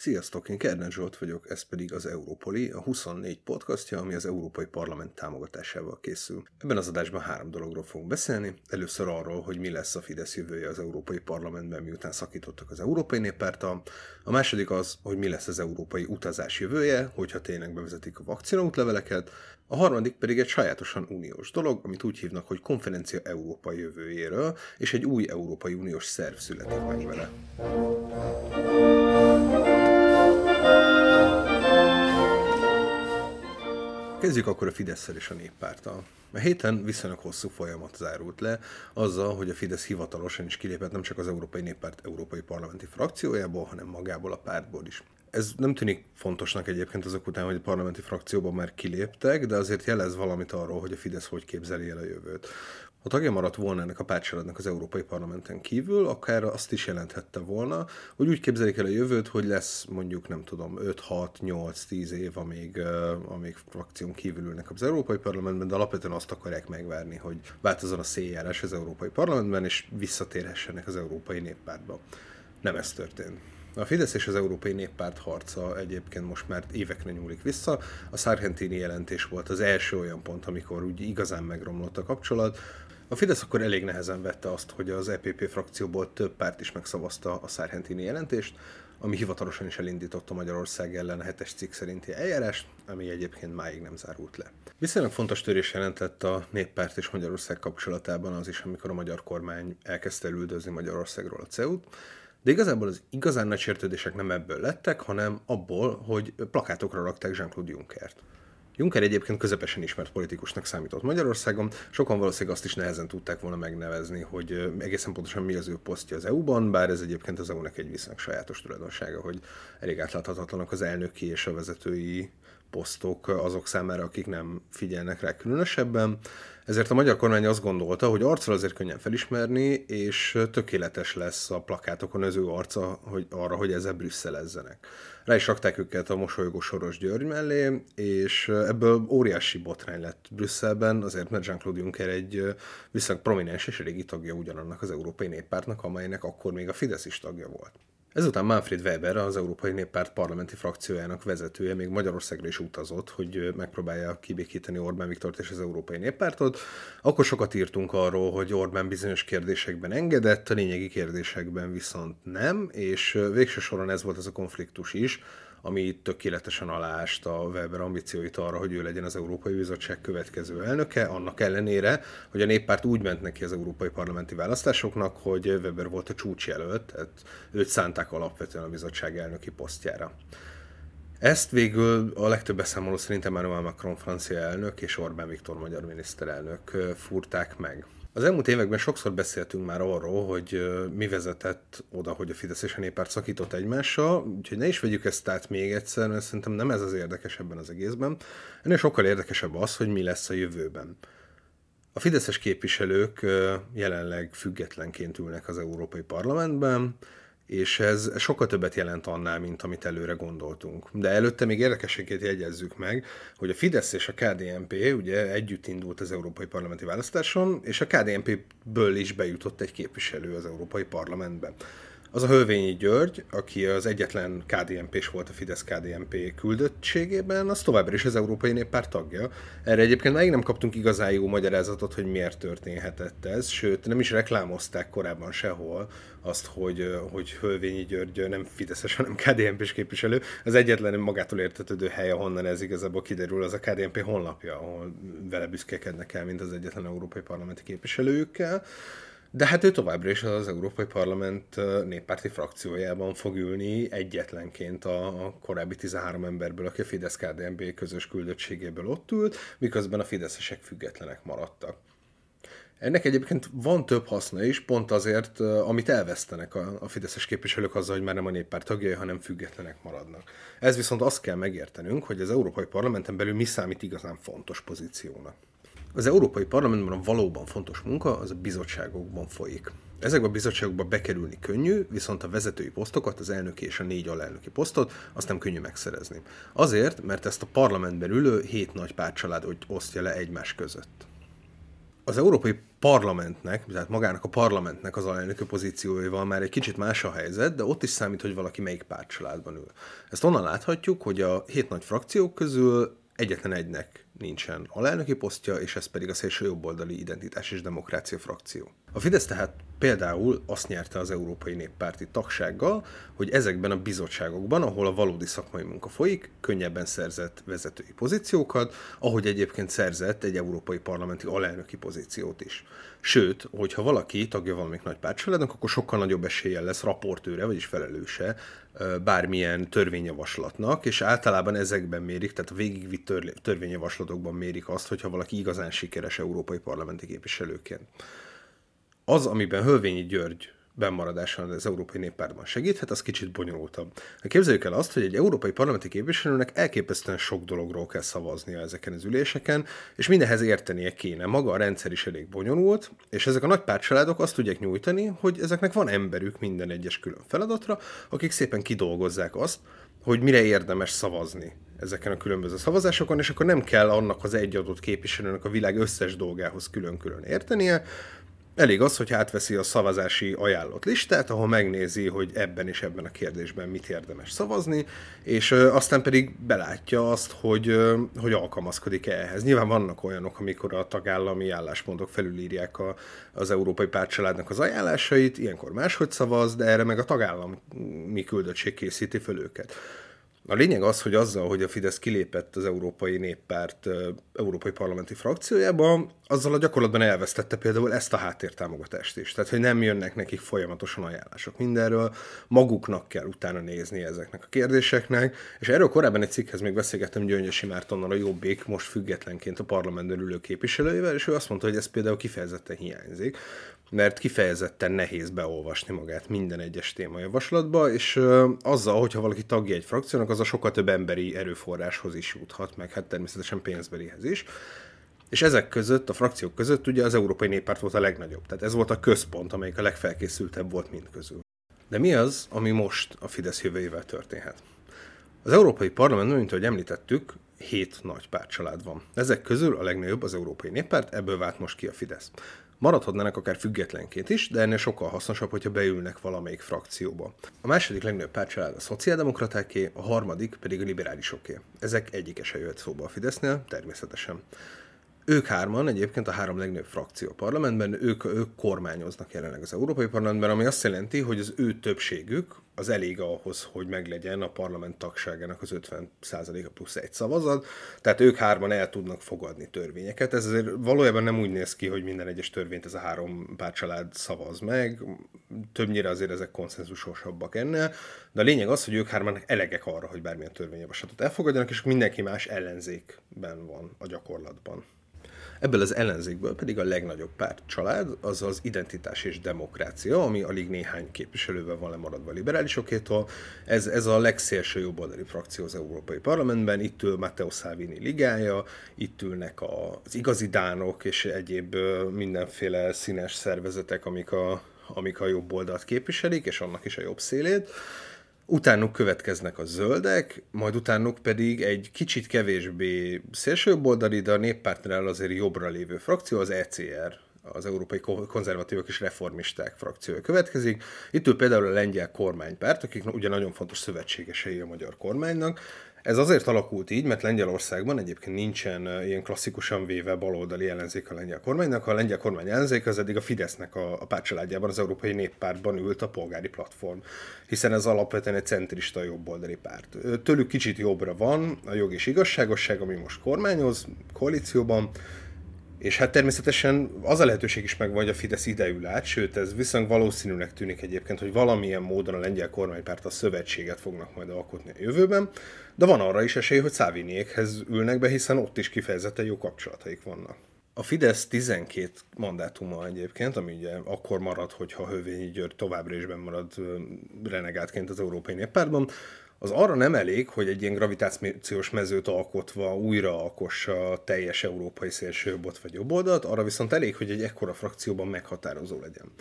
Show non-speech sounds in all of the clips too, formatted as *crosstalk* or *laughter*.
Sziasztok, én Kernen Zsolt vagyok, ez pedig az Európoli, a 24 podcastja, ami az Európai Parlament támogatásával készül. Ebben az adásban három dologról fogunk beszélni. Először arról, hogy mi lesz a Fidesz jövője az Európai Parlamentben, miután szakítottak az Európai Néppártal. A második az, hogy mi lesz az európai utazás jövője, hogyha tényleg bevezetik a vakcinaútleveleket. A harmadik pedig egy sajátosan uniós dolog, amit úgy hívnak, hogy konferencia Európa jövőjéről, és egy új Európai Uniós szerv születik meg vele. Kezdjük akkor a fidesz és a néppárttal. A héten viszonylag hosszú folyamat zárult le, azzal, hogy a Fidesz hivatalosan is kilépett nem csak az Európai Néppárt Európai Parlamenti frakciójából, hanem magából a pártból is. Ez nem tűnik fontosnak egyébként azok után, hogy a parlamenti frakcióban már kiléptek, de azért jelez valamit arról, hogy a Fidesz hogy képzeli el a jövőt. Ha tagja maradt volna ennek a pártcsaládnak az Európai Parlamenten kívül, akár azt is jelenthette volna, hogy úgy képzelik el a jövőt, hogy lesz mondjuk, nem tudom, 5-6-8-10 év, amíg, amíg frakción kívül ülnek az Európai Parlamentben, de alapvetően azt akarják megvárni, hogy változzon a széljárás az Európai Parlamentben, és visszatérhessenek az Európai Néppártba. Nem ez történt. A Fidesz és az Európai Néppárt harca egyébként most már évekre nyúlik vissza. A Sargentini jelentés volt az első olyan pont, amikor úgy igazán megromlott a kapcsolat. A Fidesz akkor elég nehezen vette azt, hogy az EPP frakcióból több párt is megszavazta a Sargentini jelentést, ami hivatalosan is elindította Magyarország ellen a hetes cikk szerinti eljárást, ami egyébként máig nem zárult le. Viszonylag fontos törés jelentett a néppárt és Magyarország kapcsolatában az is, amikor a magyar kormány elkezdte üldözni Magyarországról a CEU-t, de igazából az igazán nagy sértődések nem ebből lettek, hanem abból, hogy plakátokra rakták Jean-Claude Junckert. Juncker egyébként közepesen ismert politikusnak számított Magyarországon, sokan valószínűleg azt is nehezen tudták volna megnevezni, hogy egészen pontosan mi az ő posztja az EU-ban, bár ez egyébként az EU-nek egy viszonylag sajátos tulajdonsága, hogy elég átláthatatlanak az elnöki és a vezetői posztok azok számára, akik nem figyelnek rá különösebben. Ezért a magyar kormány azt gondolta, hogy arccal azért könnyen felismerni, és tökéletes lesz a plakátokon az ő arca hogy arra, hogy ezzel brüsszelezzenek. Rá is rakták őket a mosolygó Soros György mellé, és ebből óriási botrány lett Brüsszelben, azért mert Jean-Claude Juncker egy viszonylag prominens és régi tagja ugyanannak az Európai Néppártnak, amelynek akkor még a Fidesz is tagja volt. Ezután Manfred Weber, az Európai Néppárt parlamenti frakciójának vezetője még Magyarországra is utazott, hogy megpróbálja kibékíteni Orbán Viktort és az Európai Néppártot. Akkor sokat írtunk arról, hogy Orbán bizonyos kérdésekben engedett, a lényegi kérdésekben viszont nem, és végső soron ez volt az a konfliktus is, ami tökéletesen aláásta a Weber ambícióit arra, hogy ő legyen az Európai Bizottság következő elnöke, annak ellenére, hogy a néppárt úgy ment neki az európai parlamenti választásoknak, hogy Weber volt a csúcsjelölt, tehát őt szánták alapvetően a bizottság elnöki posztjára. Ezt végül a legtöbb beszámoló szerint Emmanuel Macron francia elnök és Orbán Viktor magyar miniszterelnök fúrták meg. Az elmúlt években sokszor beszéltünk már arról, hogy mi vezetett oda, hogy a Fidesz és a Néppárt szakított egymással, úgyhogy ne is vegyük ezt át még egyszer, mert szerintem nem ez az érdekes ebben az egészben. Ennél sokkal érdekesebb az, hogy mi lesz a jövőben. A fideszes képviselők jelenleg függetlenként ülnek az Európai Parlamentben, és ez sokkal többet jelent annál, mint amit előre gondoltunk. De előtte még érdekességét jegyezzük meg, hogy a Fidesz és a KDNP ugye együtt indult az Európai Parlamenti Választáson, és a KDNP-ből is bejutott egy képviselő az Európai Parlamentbe. Az a Hölvényi György, aki az egyetlen KDNP-s volt a Fidesz KDNP küldöttségében, az továbbra is az Európai Néppárt tagja. Erre egyébként még nem kaptunk igazán jó magyarázatot, hogy miért történhetett ez, sőt nem is reklámozták korábban sehol azt, hogy, hogy Hölvényi György nem Fideszes, hanem KDNP-s képviselő. Az egyetlen magától értetődő hely, ahonnan ez igazából kiderül, az a KDNP honlapja, ahol vele büszkekednek el, mint az egyetlen európai parlamenti képviselőjükkel. De hát ő továbbra is az Európai Parlament néppárti frakciójában fog ülni egyetlenként a, korábbi 13 emberből, aki a fidesz KDNP közös küldöttségéből ott ült, miközben a fideszesek függetlenek maradtak. Ennek egyébként van több haszna is, pont azért, amit elvesztenek a, a fideszes képviselők azzal, hogy már nem a néppárt tagjai, hanem függetlenek maradnak. Ez viszont azt kell megértenünk, hogy az Európai Parlamenten belül mi számít igazán fontos pozíciónak. Az Európai Parlamentben valóban fontos munka az a bizottságokban folyik. Ezekbe a bizottságokba bekerülni könnyű, viszont a vezetői posztokat, az elnöki és a négy alelnöki posztot, azt nem könnyű megszerezni. Azért, mert ezt a parlamentben ülő hét nagy pártcsalád osztja le egymás között. az Európai Parlamentnek, tehát magának a parlamentnek az alelnökő pozícióival már egy kicsit más a helyzet, de ott is számít, hogy valaki melyik pártcsaládban ül. Ezt onnan láthatjuk, hogy a hét nagy frakciók közül egyetlen egynek nincsen alelnöki posztja, és ez pedig a szélső jobboldali identitás és demokrácia frakció. A Fidesz tehát például azt nyerte az Európai Néppárti tagsággal, hogy ezekben a bizottságokban, ahol a valódi szakmai munka folyik, könnyebben szerzett vezetői pozíciókat, ahogy egyébként szerzett egy európai parlamenti alelnöki pozíciót is. Sőt, hogyha valaki tagja valamelyik nagy pártcsaládnak, akkor sokkal nagyobb eséllyel lesz raportőre, vagyis felelőse bármilyen törvényjavaslatnak, és általában ezekben mérik, tehát a végigvitt törvényjavaslatokban mérik azt, hogyha valaki igazán sikeres európai parlamenti képviselőként. Az, amiben Hölvényi György bennmaradása az Európai Néppártban segíthet, az kicsit bonyolultabb. Képzeljük el azt, hogy egy európai parlamenti képviselőnek elképesztően sok dologról kell szavaznia ezeken az üléseken, és mindenhez értenie kéne. Maga a rendszer is elég bonyolult, és ezek a nagy pártcsaládok azt tudják nyújtani, hogy ezeknek van emberük minden egyes külön feladatra, akik szépen kidolgozzák azt, hogy mire érdemes szavazni ezeken a különböző szavazásokon, és akkor nem kell annak az egy adott képviselőnek a világ összes dolgához külön-külön értenie, Elég az, hogy átveszi a szavazási ajánlott listát, ahol megnézi, hogy ebben és ebben a kérdésben mit érdemes szavazni, és aztán pedig belátja azt, hogy, hogy alkalmazkodik-e ehhez. Nyilván vannak olyanok, amikor a tagállami álláspontok felülírják a, az Európai Pártcsaládnak az ajánlásait, ilyenkor máshogy szavaz, de erre meg a tagállami küldöttség készíti fel őket. A lényeg az, hogy azzal, hogy a Fidesz kilépett az Európai Néppárt Európai Parlamenti frakciójába, azzal a gyakorlatban elvesztette például ezt a háttértámogatást is. Tehát, hogy nem jönnek nekik folyamatosan ajánlások mindenről, maguknak kell utána nézni ezeknek a kérdéseknek, és erről korábban egy cikkhez még beszélgettem Gyöngyösi Mártonnal a Jobbik, most függetlenként a parlamentben ülő képviselőjével, és ő azt mondta, hogy ez például kifejezetten hiányzik mert kifejezetten nehéz beolvasni magát minden egyes témajavaslatba, és ö, azzal, hogyha valaki tagja egy frakciónak, az a sokkal több emberi erőforráshoz is juthat, meg hát természetesen pénzbelihez is. És ezek között, a frakciók között ugye az Európai Néppárt volt a legnagyobb. Tehát ez volt a központ, amelyik a legfelkészültebb volt mind közül. De mi az, ami most a Fidesz jövőjével történhet? Az Európai Parlamentben, mint ahogy említettük, hét nagy pártcsalád van. Ezek közül a legnagyobb az Európai Néppárt, ebből vált most ki a Fidesz. Maradhatnának akár függetlenként is, de ennél sokkal hasznosabb, hogyha beülnek valamelyik frakcióba. A második legnagyobb pártcsalád a szociáldemokratáké, a harmadik pedig a liberálisoké. Ezek egyike se jöhet szóba a Fidesznél, természetesen. Ők hárman egyébként a három legnagyobb frakció a parlamentben, ők, ők kormányoznak jelenleg az Európai Parlamentben, ami azt jelenti, hogy az ő többségük az elég ahhoz, hogy meglegyen a parlament tagságának az 50%-a plusz egy szavazat, tehát ők hárman el tudnak fogadni törvényeket. Ez azért valójában nem úgy néz ki, hogy minden egyes törvényt ez a három pár család szavaz meg, többnyire azért ezek konszenzusosabbak ennél, de a lényeg az, hogy ők hárman elegek arra, hogy bármilyen törvényjavaslatot elfogadjanak, és mindenki más ellenzékben van a gyakorlatban. Ebből az ellenzékből pedig a legnagyobb párt család, az az identitás és demokrácia, ami alig néhány képviselővel van lemaradva a liberálisokétól. Ez, ez a legszélső jobboldali frakció az Európai Parlamentben. Itt ül Matteo Salvini ligája, itt ülnek az igazi dánok és egyéb mindenféle színes szervezetek, amik a, amik a jobb oldalt képviselik, és annak is a jobb szélét utánuk következnek a zöldek, majd utánuk pedig egy kicsit kevésbé szélsőjobboldali, de a néppártnál azért jobbra lévő frakció, az ECR, az Európai Konzervatívok és Reformisták frakciója következik. Itt ül például a lengyel kormánypárt, akik ugye nagyon fontos szövetségesei a magyar kormánynak, ez azért alakult így, mert Lengyelországban egyébként nincsen ilyen klasszikusan véve baloldali ellenzék a lengyel kormánynak. A lengyel kormány ellenzék az eddig a Fidesznek a, a pártcsaládjában, az Európai Néppártban ült a polgári platform, hiszen ez alapvetően egy centrista jobboldali párt. Tőlük kicsit jobbra van a jog és igazságosság, ami most kormányoz koalícióban, és hát természetesen az a lehetőség is megvan, hogy a Fidesz ideül át, sőt ez viszont valószínűnek tűnik egyébként, hogy valamilyen módon a lengyel kormánypárt a szövetséget fognak majd alkotni a jövőben, de van arra is esély, hogy Száviniékhez ülnek be, hiszen ott is kifejezetten jó kapcsolataik vannak. A Fidesz 12 mandátuma egyébként, ami ugye akkor marad, hogyha Hövényi György továbbra is marad renegátként az Európai Néppártban, az arra nem elég, hogy egy ilyen gravitációs mezőt alkotva újra alkossa teljes európai szélsőjobbot vagy jobboldalt, arra viszont elég, hogy egy ekkora frakcióban meghatározó legyen.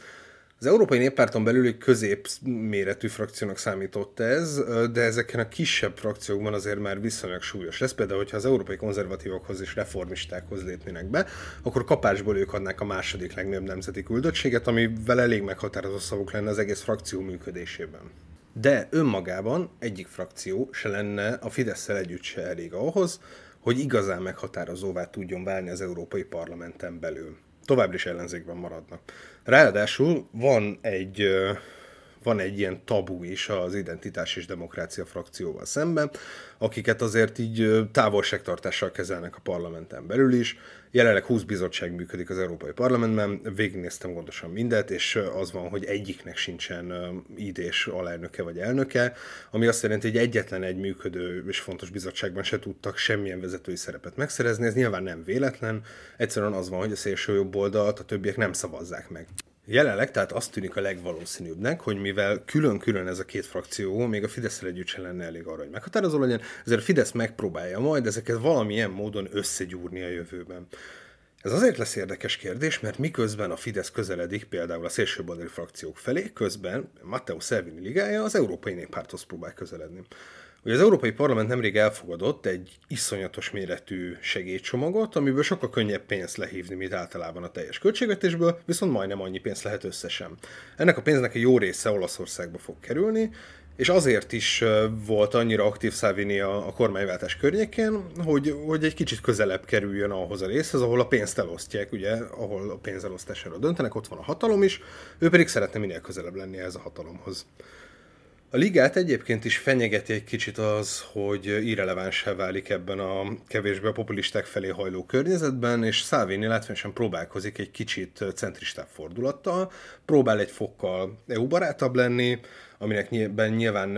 Az Európai Néppárton belül egy középméretű frakciónak számított ez, de ezeken a kisebb frakciókban azért már viszonylag súlyos lesz. Például, hogyha az európai konzervatívokhoz és reformistákhoz lépnének be, akkor kapásból ők adnák a második legnagyobb nemzeti küldöttséget, amivel elég meghatározó szavuk lenne az egész frakció működésében. De önmagában egyik frakció se lenne a fidesz együtt se elég ahhoz, hogy igazán meghatározóvá tudjon válni az Európai Parlamenten belül. Továbbra is ellenzékben maradnak. Ráadásul van egy van egy ilyen tabu is az identitás és demokrácia frakcióval szemben, akiket azért így távolságtartással kezelnek a parlamenten belül is. Jelenleg 20 bizottság működik az Európai Parlamentben, végignéztem gondosan mindet, és az van, hogy egyiknek sincsen idés alelnöke vagy elnöke, ami azt jelenti, hogy egyetlen egy működő és fontos bizottságban se tudtak semmilyen vezetői szerepet megszerezni, ez nyilván nem véletlen, egyszerűen az van, hogy a szélső jobb oldalt a többiek nem szavazzák meg. Jelenleg tehát azt tűnik a legvalószínűbbnek, hogy mivel külön-külön ez a két frakció, még a fidesz együtt sem lenne elég arra, hogy meghatározó legyen, ezért a Fidesz megpróbálja majd ezeket valamilyen módon összegyúrni a jövőben. Ez azért lesz érdekes kérdés, mert miközben a Fidesz közeledik például a szélsőbaldali frakciók felé, közben Matteo Salvini ligája az Európai Néppárthoz próbál közeledni. Ugye az Európai Parlament nemrég elfogadott egy iszonyatos méretű segélycsomagot, amiből sokkal könnyebb pénzt lehívni, mint általában a teljes költségvetésből, viszont majdnem annyi pénz lehet összesen. Ennek a pénznek a jó része Olaszországba fog kerülni, és azért is volt annyira aktív Salvini a, a kormányváltás környékén, hogy, hogy egy kicsit közelebb kerüljön ahhoz a részhez, ahol a pénzt elosztják, ugye, ahol a pénz elosztásáról döntenek, ott van a hatalom is, ő pedig szeretne minél közelebb lenni ez a hatalomhoz. A ligát egyébként is fenyegeti egy kicsit az, hogy irrelevánsá válik ebben a kevésbé a populisták felé hajló környezetben, és Salvini látványosan próbálkozik egy kicsit centristább fordulattal, próbál egy fokkal EU-barátabb lenni, aminek nyilván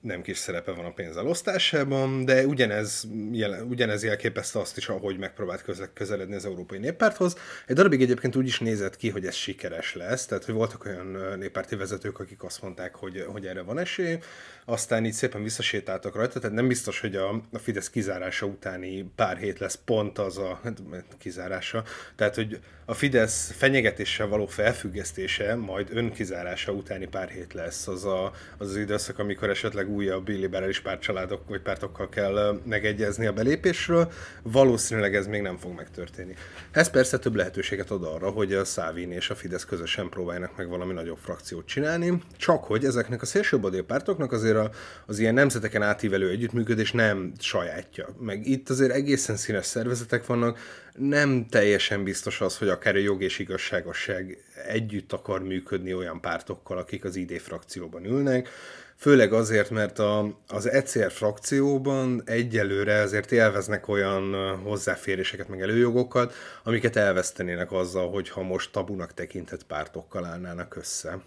nem kis szerepe van a pénzelosztásában, de ugyanez, jelen, ugyanez jelképezte azt is, ahogy megpróbált közeledni az Európai Néppárthoz. Egy darabig egyébként úgy is nézett ki, hogy ez sikeres lesz, tehát hogy voltak olyan néppárti vezetők, akik azt mondták, hogy, hogy erre van esély, aztán így szépen visszasétáltak rajta, tehát nem biztos, hogy a, a Fidesz kizárása utáni pár hét lesz pont az a hát, kizárása, tehát hogy a Fidesz fenyegetéssel való felfüggesztése, majd önkizárása utáni pár hét lesz az a az, az időszak, amikor esetleg újabb liberális pártcsaládok vagy pártokkal kell megegyezni a belépésről, valószínűleg ez még nem fog megtörténni. Ez persze több lehetőséget ad arra, hogy a Szávin és a Fidesz közösen próbálnak meg valami nagyobb frakciót csinálni, csak hogy ezeknek a szélsőbb pártoknak azért a, az ilyen nemzeteken átívelő együttműködés nem sajátja. Meg itt azért egészen színes szervezetek vannak, nem teljesen biztos az, hogy akár a jog és igazságosság együtt akar működni olyan pártokkal, akik az ID frakcióban ülnek, főleg azért, mert a, az ECR frakcióban egyelőre azért élveznek olyan hozzáféréseket, meg előjogokat, amiket elvesztenének azzal, hogyha most tabunak tekintett pártokkal állnának össze.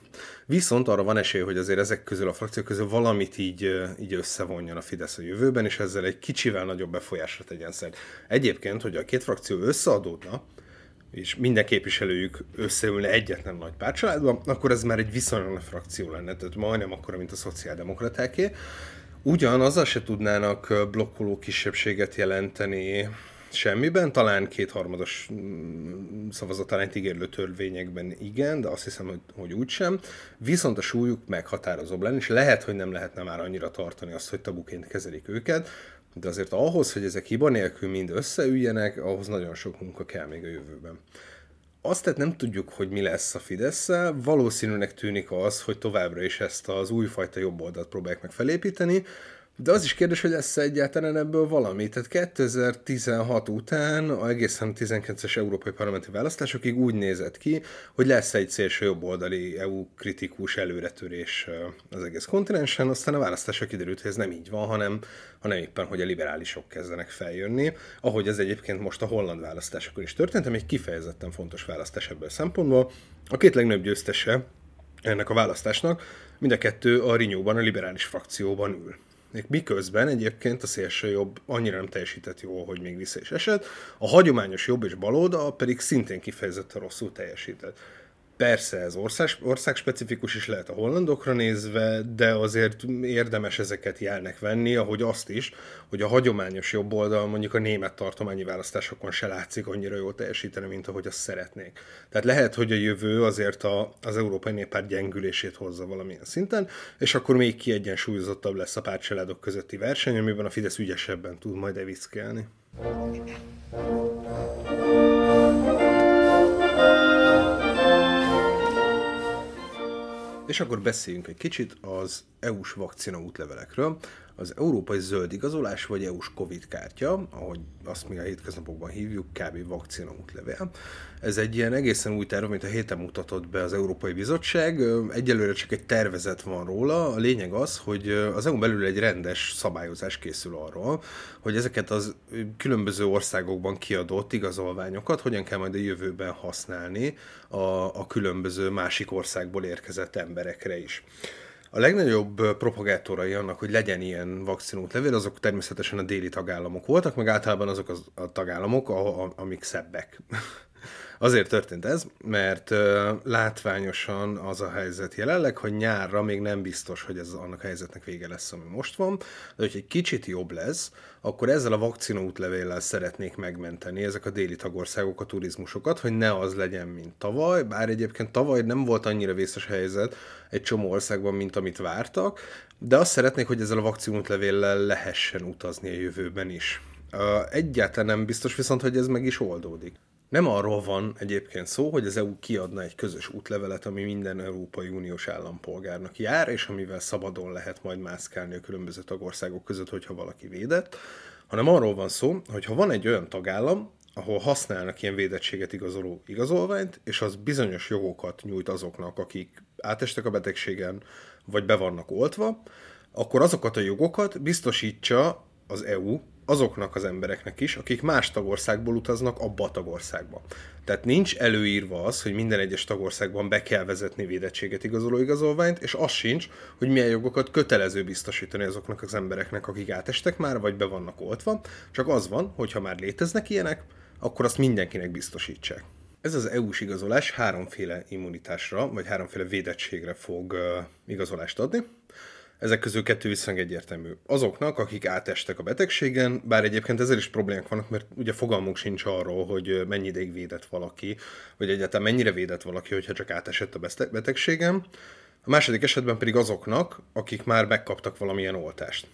Viszont arra van esély, hogy azért ezek közül a frakciók közül valamit így, így összevonjon a Fidesz a jövőben, és ezzel egy kicsivel nagyobb befolyásra tegyen szert. Egyébként, hogy a két frakció összeadódna, és minden képviselőjük összeülne egyetlen nagy pártcsaládba, akkor ez már egy viszonylag frakció lenne, tehát majdnem akkora, mint a szociáldemokratáké. Ugyan azzal se tudnának blokkoló kisebbséget jelenteni semmiben, talán kétharmados mm, szavazatalányt ígérlő törvényekben igen, de azt hiszem, hogy, hogy úgysem. Viszont a súlyuk meghatározóbb lenne, és lehet, hogy nem lehetne már annyira tartani azt, hogy tabuként kezelik őket, de azért ahhoz, hogy ezek hiba nélkül mind összeüljenek, ahhoz nagyon sok munka kell még a jövőben. Azt tehát nem tudjuk, hogy mi lesz a fidesz valószínűnek tűnik az, hogy továbbra is ezt az újfajta jobb oldalt próbálják meg felépíteni, de az is kérdés, hogy lesz egyáltalán ebből valami. Tehát 2016 után, a egészen 19-es európai parlamenti választásokig úgy nézett ki, hogy lesz egy szélső jobboldali EU kritikus előretörés az egész kontinensen, aztán a választások kiderült, hogy ez nem így van, hanem, hanem éppen, hogy a liberálisok kezdenek feljönni, ahogy ez egyébként most a holland választásokon is történt, ami egy kifejezetten fontos választás ebből a szempontból. A két legnagyobb győztese ennek a választásnak mind a kettő a Rinyóban, a liberális frakcióban ül miközben egyébként a szélső jobb annyira nem teljesített jól, hogy még vissza is esett, a hagyományos jobb és baloldal pedig szintén kifejezetten rosszul teljesített. Persze ez ország, országspecifikus is lehet a hollandokra nézve, de azért érdemes ezeket jelnek venni, ahogy azt is, hogy a hagyományos jobb oldal mondjuk a német tartományi választásokon se látszik annyira jól teljesíteni, mint ahogy azt szeretnék. Tehát lehet, hogy a jövő azért a, az Európai Néppárt gyengülését hozza valamilyen szinten, és akkor még kiegyensúlyozottabb lesz a pártcsaládok közötti verseny, amiben a Fidesz ügyesebben tud majd evickélni. És akkor beszéljünk egy kicsit az EU-s vakcina útlevelekről. Az európai zöld igazolás, vagy EU-s Covid kártya, ahogy azt mi a hétköznapokban hívjuk, kb. vakcina útlevél. Ez egy ilyen egészen új terv, amit a héten mutatott be az Európai Bizottság. Egyelőre csak egy tervezet van róla. A lényeg az, hogy az EU belül egy rendes szabályozás készül arról, hogy ezeket az különböző országokban kiadott igazolványokat hogyan kell majd a jövőben használni a, a különböző másik országból érkezett emberekre is. A legnagyobb propagátorai annak, hogy legyen ilyen vakcinút levél, azok természetesen a déli tagállamok voltak, meg általában azok az, a tagállamok, a, a, amik szebbek. *laughs* Azért történt ez, mert uh, látványosan az a helyzet jelenleg, hogy nyárra még nem biztos, hogy ez annak a helyzetnek vége lesz, ami most van, de hogy egy kicsit jobb lesz, akkor ezzel a vakcina útlevéllel szeretnék megmenteni ezek a déli tagországok a turizmusokat, hogy ne az legyen, mint tavaly, bár egyébként tavaly nem volt annyira vészes helyzet egy csomó országban, mint amit vártak, de azt szeretnék, hogy ezzel a vakcina útlevéllel lehessen utazni a jövőben is. Egyáltalán nem biztos viszont, hogy ez meg is oldódik. Nem arról van egyébként szó, hogy az EU kiadna egy közös útlevelet, ami minden Európai Uniós állampolgárnak jár, és amivel szabadon lehet majd mászkálni a különböző tagországok között, hogyha valaki védett, hanem arról van szó, hogy ha van egy olyan tagállam, ahol használnak ilyen védettséget igazoló igazolványt, és az bizonyos jogokat nyújt azoknak, akik átestek a betegségen, vagy be vannak oltva, akkor azokat a jogokat biztosítsa az EU azoknak az embereknek is, akik más tagországból utaznak abba a tagországba. Tehát nincs előírva az, hogy minden egyes tagországban be kell vezetni védettséget igazoló igazolványt, és az sincs, hogy milyen jogokat kötelező biztosítani azoknak az embereknek, akik átestek már, vagy be vannak oltva. Csak az van, hogy ha már léteznek ilyenek, akkor azt mindenkinek biztosítsák. Ez az EU-s igazolás háromféle immunitásra, vagy háromféle védettségre fog igazolást adni. Ezek közül kettő viszonylag egyértelmű. Azoknak, akik átestek a betegségen, bár egyébként ezzel is problémák vannak, mert ugye fogalmunk sincs arról, hogy mennyi ideig védett valaki, vagy egyáltalán mennyire védett valaki, hogyha csak átesett a betegségen. A második esetben pedig azoknak, akik már megkaptak valamilyen oltást.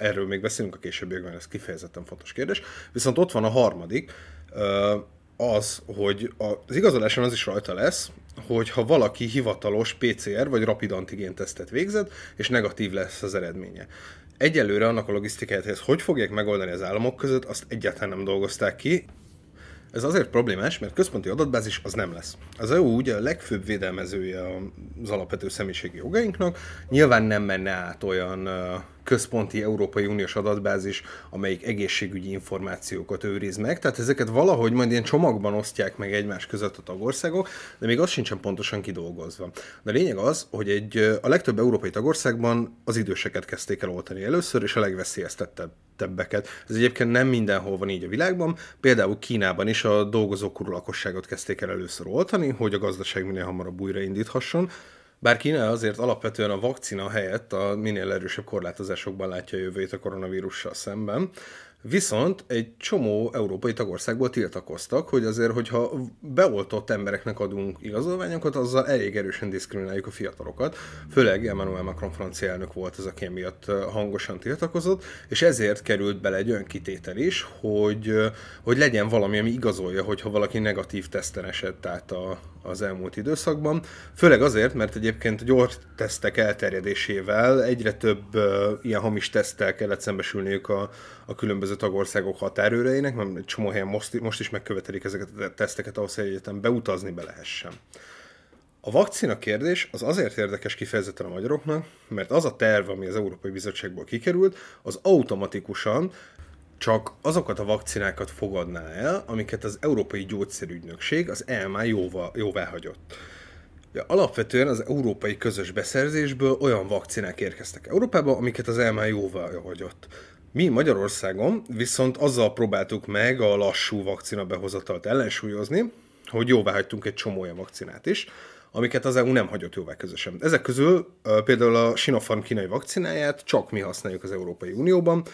Erről még beszélünk a későbbiekben, ez kifejezetten fontos kérdés. Viszont ott van a harmadik, az, hogy az igazoláson az is rajta lesz, hogy ha valaki hivatalos PCR vagy rapid antigén tesztet végzett, és negatív lesz az eredménye. Egyelőre annak a logisztikáját, hogy hogy fogják megoldani az államok között, azt egyáltalán nem dolgozták ki. Ez azért problémás, mert központi adatbázis az nem lesz. Az EU ugye a legfőbb védelmezője az alapvető személyiségi jogainknak, nyilván nem menne át olyan központi Európai Uniós adatbázis, amelyik egészségügyi információkat őriz meg. Tehát ezeket valahogy majd ilyen csomagban osztják meg egymás között a tagországok, de még az sincsen pontosan kidolgozva. De a lényeg az, hogy egy, a legtöbb európai tagországban az időseket kezdték el oltani először, és a legveszélyeztettebbeket. Ez egyébként nem mindenhol van így a világban, például Kínában is a dolgozókorú lakosságot kezdték el először oltani, hogy a gazdaság minél hamarabb újraindíthasson. Bár Kína azért alapvetően a vakcina helyett a minél erősebb korlátozásokban látja a jövőjét a koronavírussal szemben, Viszont egy csomó európai tagországból tiltakoztak, hogy azért, hogyha beoltott embereknek adunk igazolványokat, azzal elég erősen diszkrimináljuk a fiatalokat. Főleg Emmanuel Macron francia elnök volt az, aki emiatt hangosan tiltakozott, és ezért került bele egy olyan kitétel is, hogy, hogy legyen valami, ami igazolja, hogyha valaki negatív teszten esett át a, az elmúlt időszakban. Főleg azért, mert egyébként gyors tesztek elterjedésével egyre több uh, ilyen hamis teszttel kellett szembesülniük a, a különböző tagországok határőreinek, mert egy csomó helyen most, most is megkövetelik ezeket a teszteket ahhoz, hogy egyetem beutazni be lehessen. A vakcina kérdés az azért érdekes kifejezetten a magyaroknak, mert az a terv, ami az Európai Bizottságból kikerült, az automatikusan csak azokat a vakcinákat fogadná el, amiket az Európai Gyógyszerügynökség, az EMA jóvá, jóvá hagyott. Ja, alapvetően az európai közös beszerzésből olyan vakcinák érkeztek Európába, amiket az EMA jóvá hagyott. Mi Magyarországon viszont azzal próbáltuk meg a lassú vakcina behozatalt ellensúlyozni, hogy jóvá hagytunk egy csomó olyan vakcinát is, amiket az EU nem hagyott jóvá közösen. Ezek közül például a Sinopharm kínai vakcináját csak mi használjuk az Európai Unióban,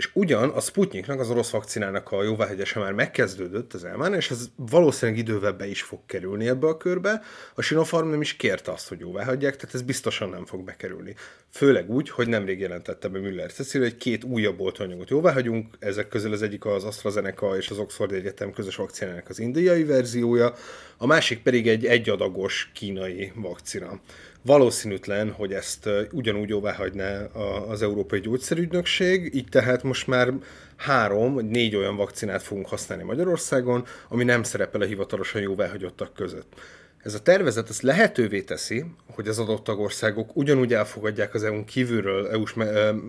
és ugyan a Sputniknak, az orosz vakcinának a jóváhagyása már megkezdődött az elmán, és ez valószínűleg idővel be is fog kerülni ebbe a körbe. A Sinopharm nem is kérte azt, hogy jóváhagyják, tehát ez biztosan nem fog bekerülni. Főleg úgy, hogy nemrég jelentette be Müller Cecil, hogy két újabb oltóanyagot jóváhagyunk, ezek közül az egyik az AstraZeneca és az Oxford Egyetem közös vakcinának az indiai verziója, a másik pedig egy egyadagos kínai vakcina. Valószínűtlen, hogy ezt ugyanúgy jóvá hagyná az Európai Gyógyszerügynökség, így tehát most már három vagy négy olyan vakcinát fogunk használni Magyarországon, ami nem szerepel a hivatalosan jóváhagyottak között. Ez a tervezet ezt lehetővé teszi, hogy az adott tagországok ugyanúgy elfogadják az EU-n kívülről, EU-s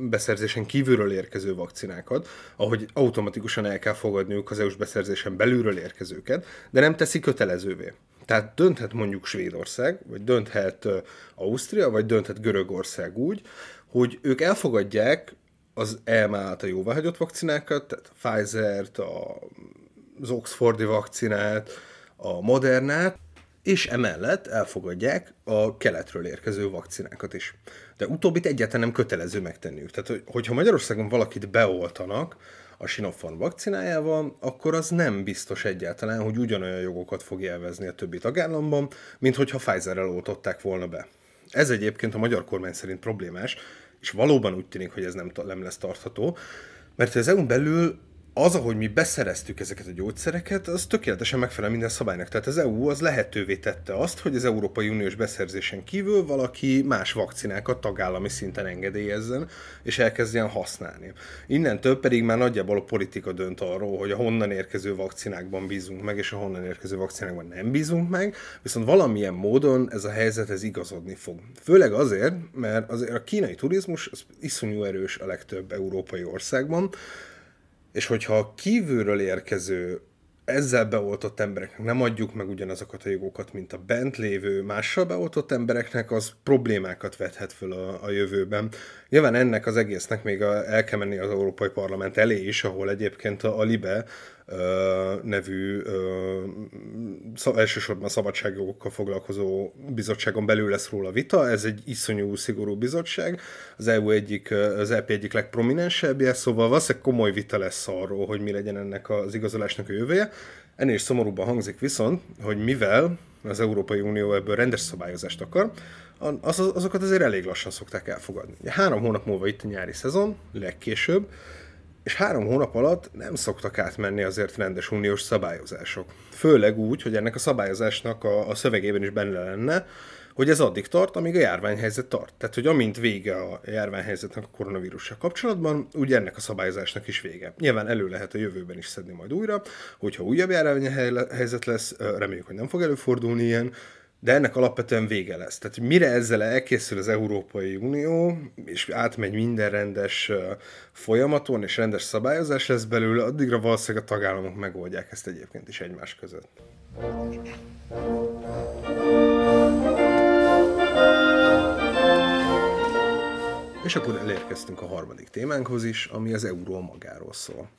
beszerzésen kívülről érkező vakcinákat, ahogy automatikusan el kell fogadniuk az EU-s beszerzésen belülről érkezőket, de nem teszi kötelezővé. Tehát dönthet mondjuk Svédország, vagy dönthet Ausztria, vagy dönthet Görögország úgy, hogy ők elfogadják az EMA által jóváhagyott vakcinákat, tehát a Pfizer-t, az Oxfordi vakcinát, a Modernát, és emellett elfogadják a keletről érkező vakcinákat is. De utóbbit egyáltalán nem kötelező megtenniük. Tehát, hogyha Magyarországon valakit beoltanak, a Sinopharm vakcinájával, akkor az nem biztos egyáltalán, hogy ugyanolyan jogokat fog élvezni a többi tagállamban, mint hogyha Pfizer-rel oltották volna be. Ez egyébként a magyar kormány szerint problémás, és valóban úgy tűnik, hogy ez nem, nem lesz tartható, mert az EU-n belül az, ahogy mi beszereztük ezeket a gyógyszereket, az tökéletesen megfelel minden szabálynak. Tehát az EU az lehetővé tette azt, hogy az Európai Uniós beszerzésen kívül valaki más vakcinákat tagállami szinten engedélyezzen, és elkezdjen használni. Innentől pedig már nagyjából a politika dönt arról, hogy a honnan érkező vakcinákban bízunk meg, és a honnan érkező vakcinákban nem bízunk meg, viszont valamilyen módon ez a helyzet ez igazodni fog. Főleg azért, mert azért a kínai turizmus az iszonyú erős a legtöbb európai országban, és hogyha a kívülről érkező ezzel beoltott embereknek nem adjuk meg ugyanazokat a jogokat, mint a bent lévő mással beoltott embereknek, az problémákat vethet föl a, a jövőben. Nyilván ennek az egésznek még a, el kell menni az Európai Parlament elé is, ahol egyébként a, a LIBE nevű elsősorban szabadságjogokkal foglalkozó bizottságon belül lesz róla vita. Ez egy iszonyú szigorú bizottság, az EU egyik, az EP egyik legprominensebbje, szóval valószínűleg komoly vita lesz arról, hogy mi legyen ennek az igazolásnak a jövője. Ennél is szomorúban hangzik viszont, hogy mivel az Európai Unió ebből rendes szabályozást akar, az, azokat azért elég lassan szokták elfogadni. Három hónap múlva itt a nyári szezon, legkésőbb, és három hónap alatt nem szoktak átmenni azért rendes uniós szabályozások. Főleg úgy, hogy ennek a szabályozásnak a, a szövegében is benne lenne, hogy ez addig tart, amíg a járványhelyzet tart. Tehát, hogy amint vége a járványhelyzetnek a koronavírussal kapcsolatban, úgy ennek a szabályozásnak is vége. Nyilván elő lehet a jövőben is szedni majd újra, hogyha újabb járványhelyzet lesz, reméljük, hogy nem fog előfordulni ilyen, de ennek alapvetően vége lesz. Tehát mire ezzel elkészül az Európai Unió, és átmegy minden rendes folyamaton, és rendes szabályozás lesz belőle, addigra valószínűleg a tagállamok megoldják ezt egyébként is egymás között. És akkor elérkeztünk a harmadik témánkhoz is, ami az euró magáról szól.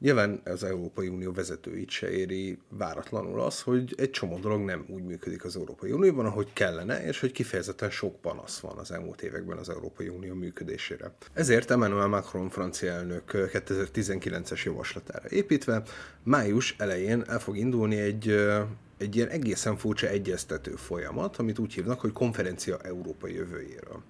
Nyilván az Európai Unió vezetőit se éri váratlanul az, hogy egy csomó dolog nem úgy működik az Európai Unióban, ahogy kellene, és hogy kifejezetten sok panasz van az elmúlt években az Európai Unió működésére. Ezért Emmanuel Macron francia elnök 2019-es javaslatára építve május elején el fog indulni egy egy ilyen egészen furcsa egyeztető folyamat, amit úgy hívnak, hogy konferencia Európai jövőjéről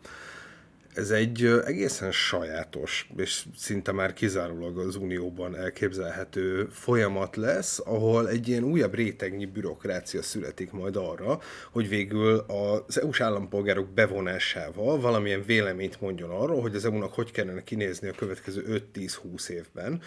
ez egy egészen sajátos, és szinte már kizárólag az Unióban elképzelhető folyamat lesz, ahol egy ilyen újabb rétegnyi bürokrácia születik majd arra, hogy végül az EU-s állampolgárok bevonásával valamilyen véleményt mondjon arról, hogy az EU-nak hogy kellene kinézni a következő 5-10-20 évben,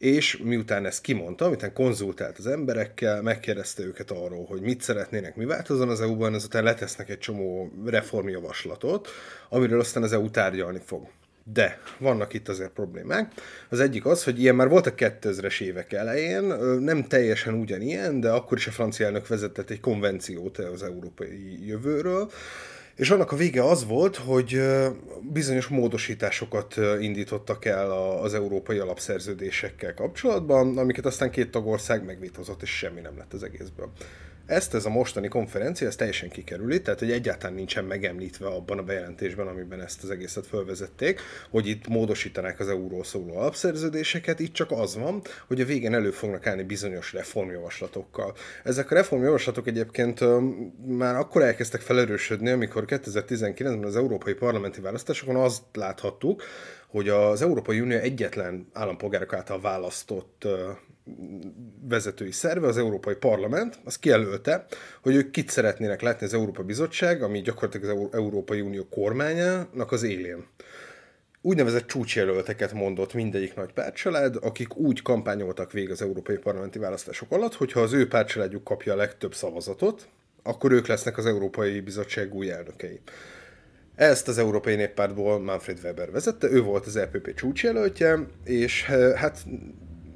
és miután ezt kimondta, miután konzultált az emberekkel, megkérdezte őket arról, hogy mit szeretnének, mi változzon az EU-ban, ezután letesznek egy csomó reformjavaslatot, amiről aztán az EU tárgyalni fog. De vannak itt azért problémák. Az egyik az, hogy ilyen már volt a 2000-es évek elején, nem teljesen ugyanilyen, de akkor is a francia elnök vezetett egy konvenciót az európai jövőről, És annak a vége az volt, hogy bizonyos módosításokat indítottak el az európai alapszerződésekkel kapcsolatban, amiket aztán két tagország megvitozott, és semmi nem lett az egészből. Ezt ez a mostani konferencia, ez teljesen kikerüli, tehát hogy egyáltalán nincsen megemlítve abban a bejelentésben, amiben ezt az egészet fölvezették, hogy itt módosítanák az euróról szóló alapszerződéseket, itt csak az van, hogy a végén elő fognak állni bizonyos reformjavaslatokkal. Ezek a reformjavaslatok egyébként már akkor elkezdtek felerősödni, amikor 2019-ben az európai parlamenti választásokon azt láthattuk, hogy az Európai Unió egyetlen állampolgárok által választott vezetői szerve, az Európai Parlament, az kijelölte, hogy ők kit szeretnének látni az Európai Bizottság, ami gyakorlatilag az Európai Unió kormányának az élén. Úgynevezett csúcsjelölteket mondott mindegyik nagy pártcsalád, akik úgy kampányoltak végig az európai parlamenti választások alatt, hogyha az ő pártcsaládjuk kapja a legtöbb szavazatot, akkor ők lesznek az Európai Bizottság új elnökei. Ezt az Európai Néppártból Manfred Weber vezette, ő volt az EPP csúcsjelöltje, és hát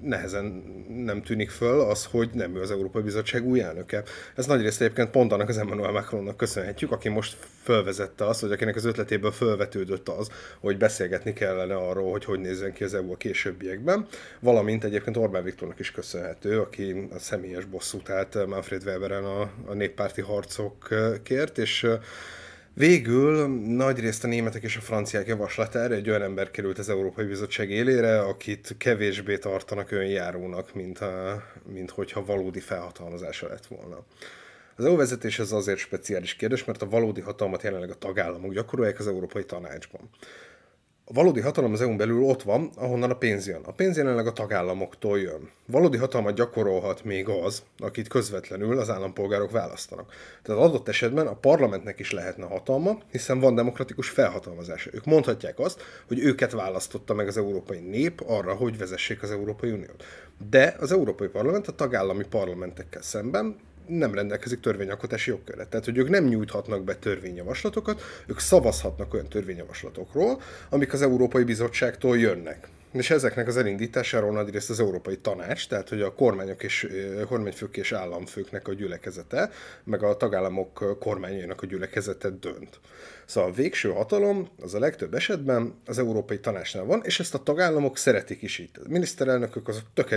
nehezen nem tűnik föl az, hogy nem ő az Európai Bizottság új elnöke. Ez nagyrészt egyébként pont annak az Emmanuel Macronnak köszönhetjük, aki most fölvezette azt, vagy akinek az ötletéből fölvetődött az, hogy beszélgetni kellene arról, hogy hogy nézzen ki az EU a későbbiekben, valamint egyébként Orbán Viktornak is köszönhető, aki a személyes bosszút állt Manfred Weberen a, a néppárti harcokért, és Végül nagy részt a németek és a franciák javaslatára egy olyan ember került az Európai Bizottság élére, akit kevésbé tartanak önjárónak, mint, a, mint hogyha valódi felhatalmazása lett volna. Az EU vezetés ez azért speciális kérdés, mert a valódi hatalmat jelenleg a tagállamok gyakorolják az Európai Tanácsban. A valódi hatalom az EU-n belül ott van, ahonnan a pénz jön. A pénz jelenleg a tagállamoktól jön. Valódi hatalmat gyakorolhat még az, akit közvetlenül az állampolgárok választanak. Tehát adott esetben a parlamentnek is lehetne hatalma, hiszen van demokratikus felhatalmazása. Ők mondhatják azt, hogy őket választotta meg az európai nép arra, hogy vezessék az Európai Uniót. De az Európai Parlament a tagállami parlamentekkel szemben nem rendelkezik törvényalkotási jogkörre. Tehát, hogy ők nem nyújthatnak be törvényjavaslatokat, ők szavazhatnak olyan törvényjavaslatokról, amik az Európai Bizottságtól jönnek. És ezeknek az elindításáról nagyrészt az Európai Tanács, tehát hogy a kormányok és kormányfők és államfőknek a gyülekezete, meg a tagállamok kormányainak a gyülekezete dönt. Szóval a végső hatalom az a legtöbb esetben az Európai Tanácsnál van, és ezt a tagállamok szeretik is így. A miniszterelnökök azok tök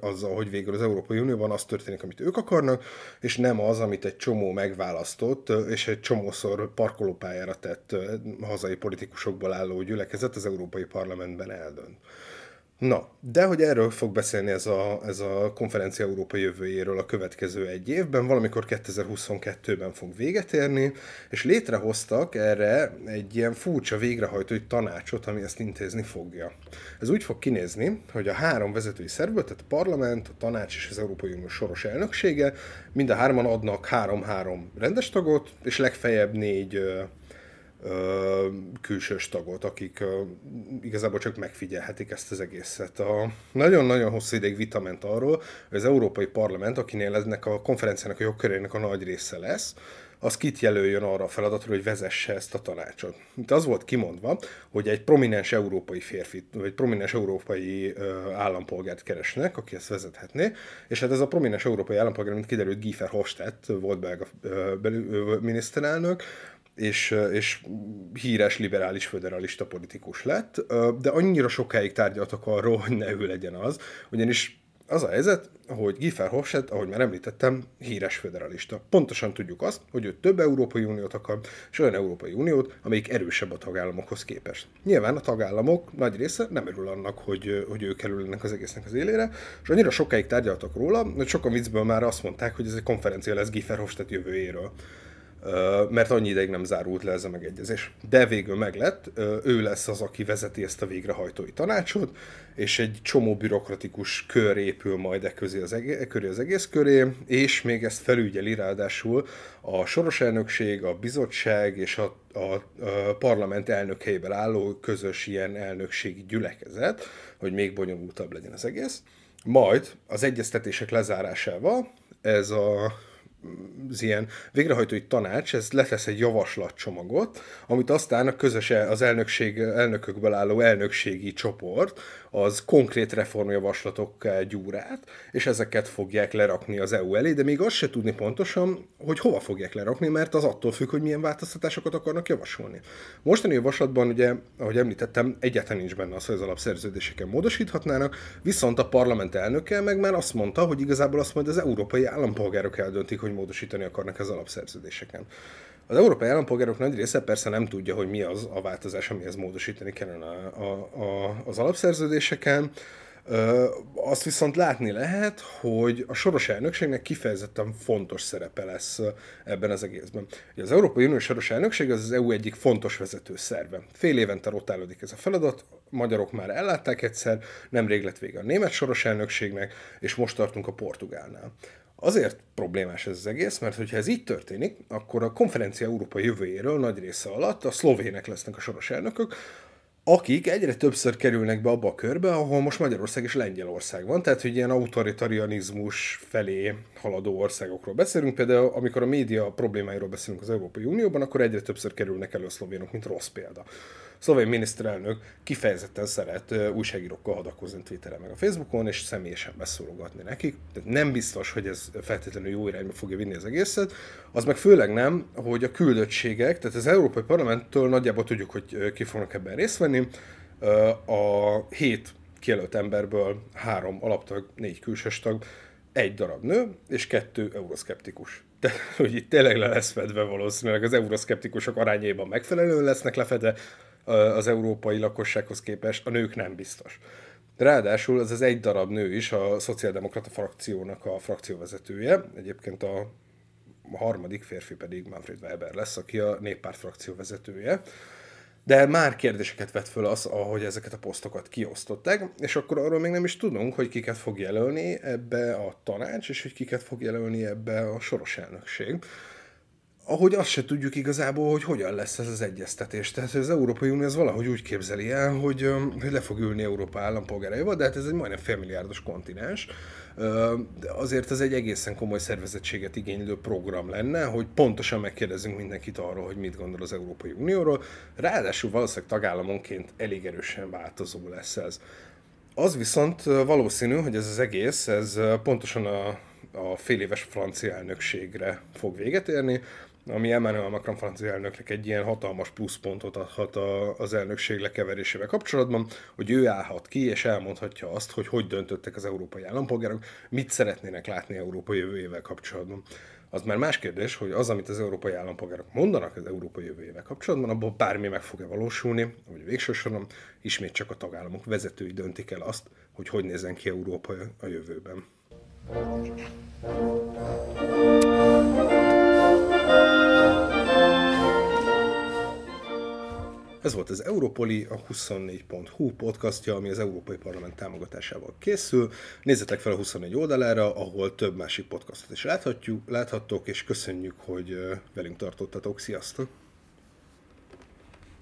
azzal, hogy végül az Európai Unióban az történik, amit ők akarnak, és nem az, amit egy csomó megválasztott, és egy csomószor parkolópályára tett hazai politikusokból álló gyülekezet az Európai Parlamentben eldönt. Na, de hogy erről fog beszélni ez a, ez a konferencia Európa jövőjéről a következő egy évben, valamikor 2022-ben fog véget érni, és létrehoztak erre egy ilyen furcsa végrehajtói tanácsot, ami ezt intézni fogja. Ez úgy fog kinézni, hogy a három vezetői szervből, tehát a parlament, a tanács és az Európai Unió soros elnöksége, mind a hárman adnak három-három rendes tagot, és legfeljebb négy külsős tagot, akik igazából csak megfigyelhetik ezt az egészet. A nagyon-nagyon hosszú ideig vita ment arról, hogy az Európai Parlament, akinél ennek a konferenciának a jogkörének a nagy része lesz, az kit jelöljön arra a feladatra, hogy vezesse ezt a tanácsot. Itt az volt kimondva, hogy egy prominens európai férfi, vagy prominens európai ö, állampolgárt keresnek, aki ezt vezethetné, és hát ez a prominens európai állampolgár, mint kiderült, Giefer Hofstadt volt belga miniszterelnök, és, és híres liberális föderalista politikus lett, de annyira sokáig tárgyaltak arról, hogy ne ő legyen az, ugyanis az a helyzet, hogy Guy Verhofstadt, ahogy már említettem, híres föderalista. Pontosan tudjuk azt, hogy ő több Európai Uniót akar, és olyan Európai Uniót, amelyik erősebb a tagállamokhoz képest. Nyilván a tagállamok nagy része nem örül annak, hogy, hogy ő kerülnek az egésznek az élére, és annyira sokáig tárgyaltak róla, hogy sokan viccből már azt mondták, hogy ez egy konferencia lesz Guy Verhofstadt jövőjéről mert annyi ideig nem zárult le ez a megegyezés. De végül meglett, ő lesz az, aki vezeti ezt a végrehajtói tanácsot, és egy csomó bürokratikus kör épül majd e közé az, egész, e köré az egész köré, és még ezt felügyeli ráadásul a soros elnökség, a bizottság és a, a, a parlament elnökeivel álló közös ilyen elnökségi gyülekezet, hogy még bonyolultabb legyen az egész. Majd az egyeztetések lezárásával ez a az ilyen végrehajtói tanács, ez letesz egy javaslatcsomagot, amit aztán a közös az elnökség, elnökökből álló elnökségi csoport, az konkrét reformjavaslatokkal gyúr át, és ezeket fogják lerakni az EU elé, de még azt se tudni pontosan, hogy hova fogják lerakni, mert az attól függ, hogy milyen változtatásokat akarnak javasolni. Mostani javaslatban ugye, ahogy említettem, egyáltalán nincs benne az, hogy az alapszerződéseken módosíthatnának, viszont a parlament elnöke meg már azt mondta, hogy igazából azt majd az európai állampolgárok eldöntik, hogy módosítani akarnak az alapszerződéseken. Az európai állampolgárok nagy része persze nem tudja, hogy mi az a változás, amihez módosítani kellene a, a, a, az alapszerződéseken. Ö, azt viszont látni lehet, hogy a soros elnökségnek kifejezetten fontos szerepe lesz ebben az egészben. Az Európai Unió soros elnökség az az EU egyik fontos vezető szerve. Fél évente rotálódik ez a feladat, magyarok már ellátták egyszer, nemrég lett vége a német soros elnökségnek, és most tartunk a portugálnál. Azért problémás ez az egész, mert hogyha ez így történik, akkor a konferencia Európa jövőjéről nagy része alatt a szlovének lesznek a soros elnökök, akik egyre többször kerülnek be abba a körbe, ahol most Magyarország és Lengyelország van, tehát hogy ilyen autoritarianizmus felé haladó országokról beszélünk. Például amikor a média problémáiról beszélünk az Európai Unióban, akkor egyre többször kerülnek elő a szlovénok, mint rossz példa szlovén miniszterelnök kifejezetten szeret újságírókkal hadakozni Twitteren meg a Facebookon, és személyesen beszólogatni nekik. Tehát nem biztos, hogy ez feltétlenül jó irányba fogja vinni az egészet. Az meg főleg nem, hogy a küldöttségek, tehát az Európai Parlamenttől nagyjából tudjuk, hogy ki fognak ebben részt venni. A hét kijelölt emberből három alaptag, négy külsős tag, egy darab nő, és kettő euroszkeptikus. *laughs* De, hogy itt tényleg le lesz fedve valószínűleg az euroszkeptikusok arányaiban megfelelően lesznek lefedve, az európai lakossághoz képest, a nők nem biztos. Ráadásul ez az egy darab nő is a szociáldemokrata frakciónak a frakcióvezetője, egyébként a harmadik férfi pedig Manfred Weber lesz, aki a néppárt frakció vezetője. De már kérdéseket vett föl az, ahogy ezeket a posztokat kiosztották, és akkor arról még nem is tudunk, hogy kiket fog jelölni ebbe a tanács, és hogy kiket fog jelölni ebbe a soros elnökség ahogy azt se tudjuk igazából, hogy hogyan lesz ez az egyeztetés. Tehát az Európai Unió az valahogy úgy képzeli el, hogy, hogy le fog ülni Európa állampolgáraival, de hát ez egy majdnem félmilliárdos kontinens. Azért ez egy egészen komoly szervezettséget igénylő program lenne, hogy pontosan megkérdezünk mindenkit arról, hogy mit gondol az Európai Unióról. Ráadásul valószínűleg tagállamonként elég erősen változó lesz ez. Az viszont valószínű, hogy ez az egész, ez pontosan a, a fél éves francia elnökségre fog véget érni, ami Emmanuel Macron francia elnöknek egy ilyen hatalmas pluszpontot adhat az elnökség lekeverésével kapcsolatban, hogy ő állhat ki és elmondhatja azt, hogy hogy döntöttek az európai állampolgárok, mit szeretnének látni Európa jövőjével kapcsolatban. Az már más kérdés, hogy az, amit az európai állampolgárok mondanak az európai jövőjével kapcsolatban, abból bármi meg fog-e valósulni, vagy végső ismét csak a tagállamok vezetői döntik el azt, hogy hogy nézzen ki Európa a jövőben. Ez volt az Europoli, a 24.hu podcastja, ami az Európai Parlament támogatásával készül. Nézzetek fel a 24 oldalára, ahol több másik podcastot is láthatjuk, láthattok, és köszönjük, hogy velünk tartottatok. Sziasztok!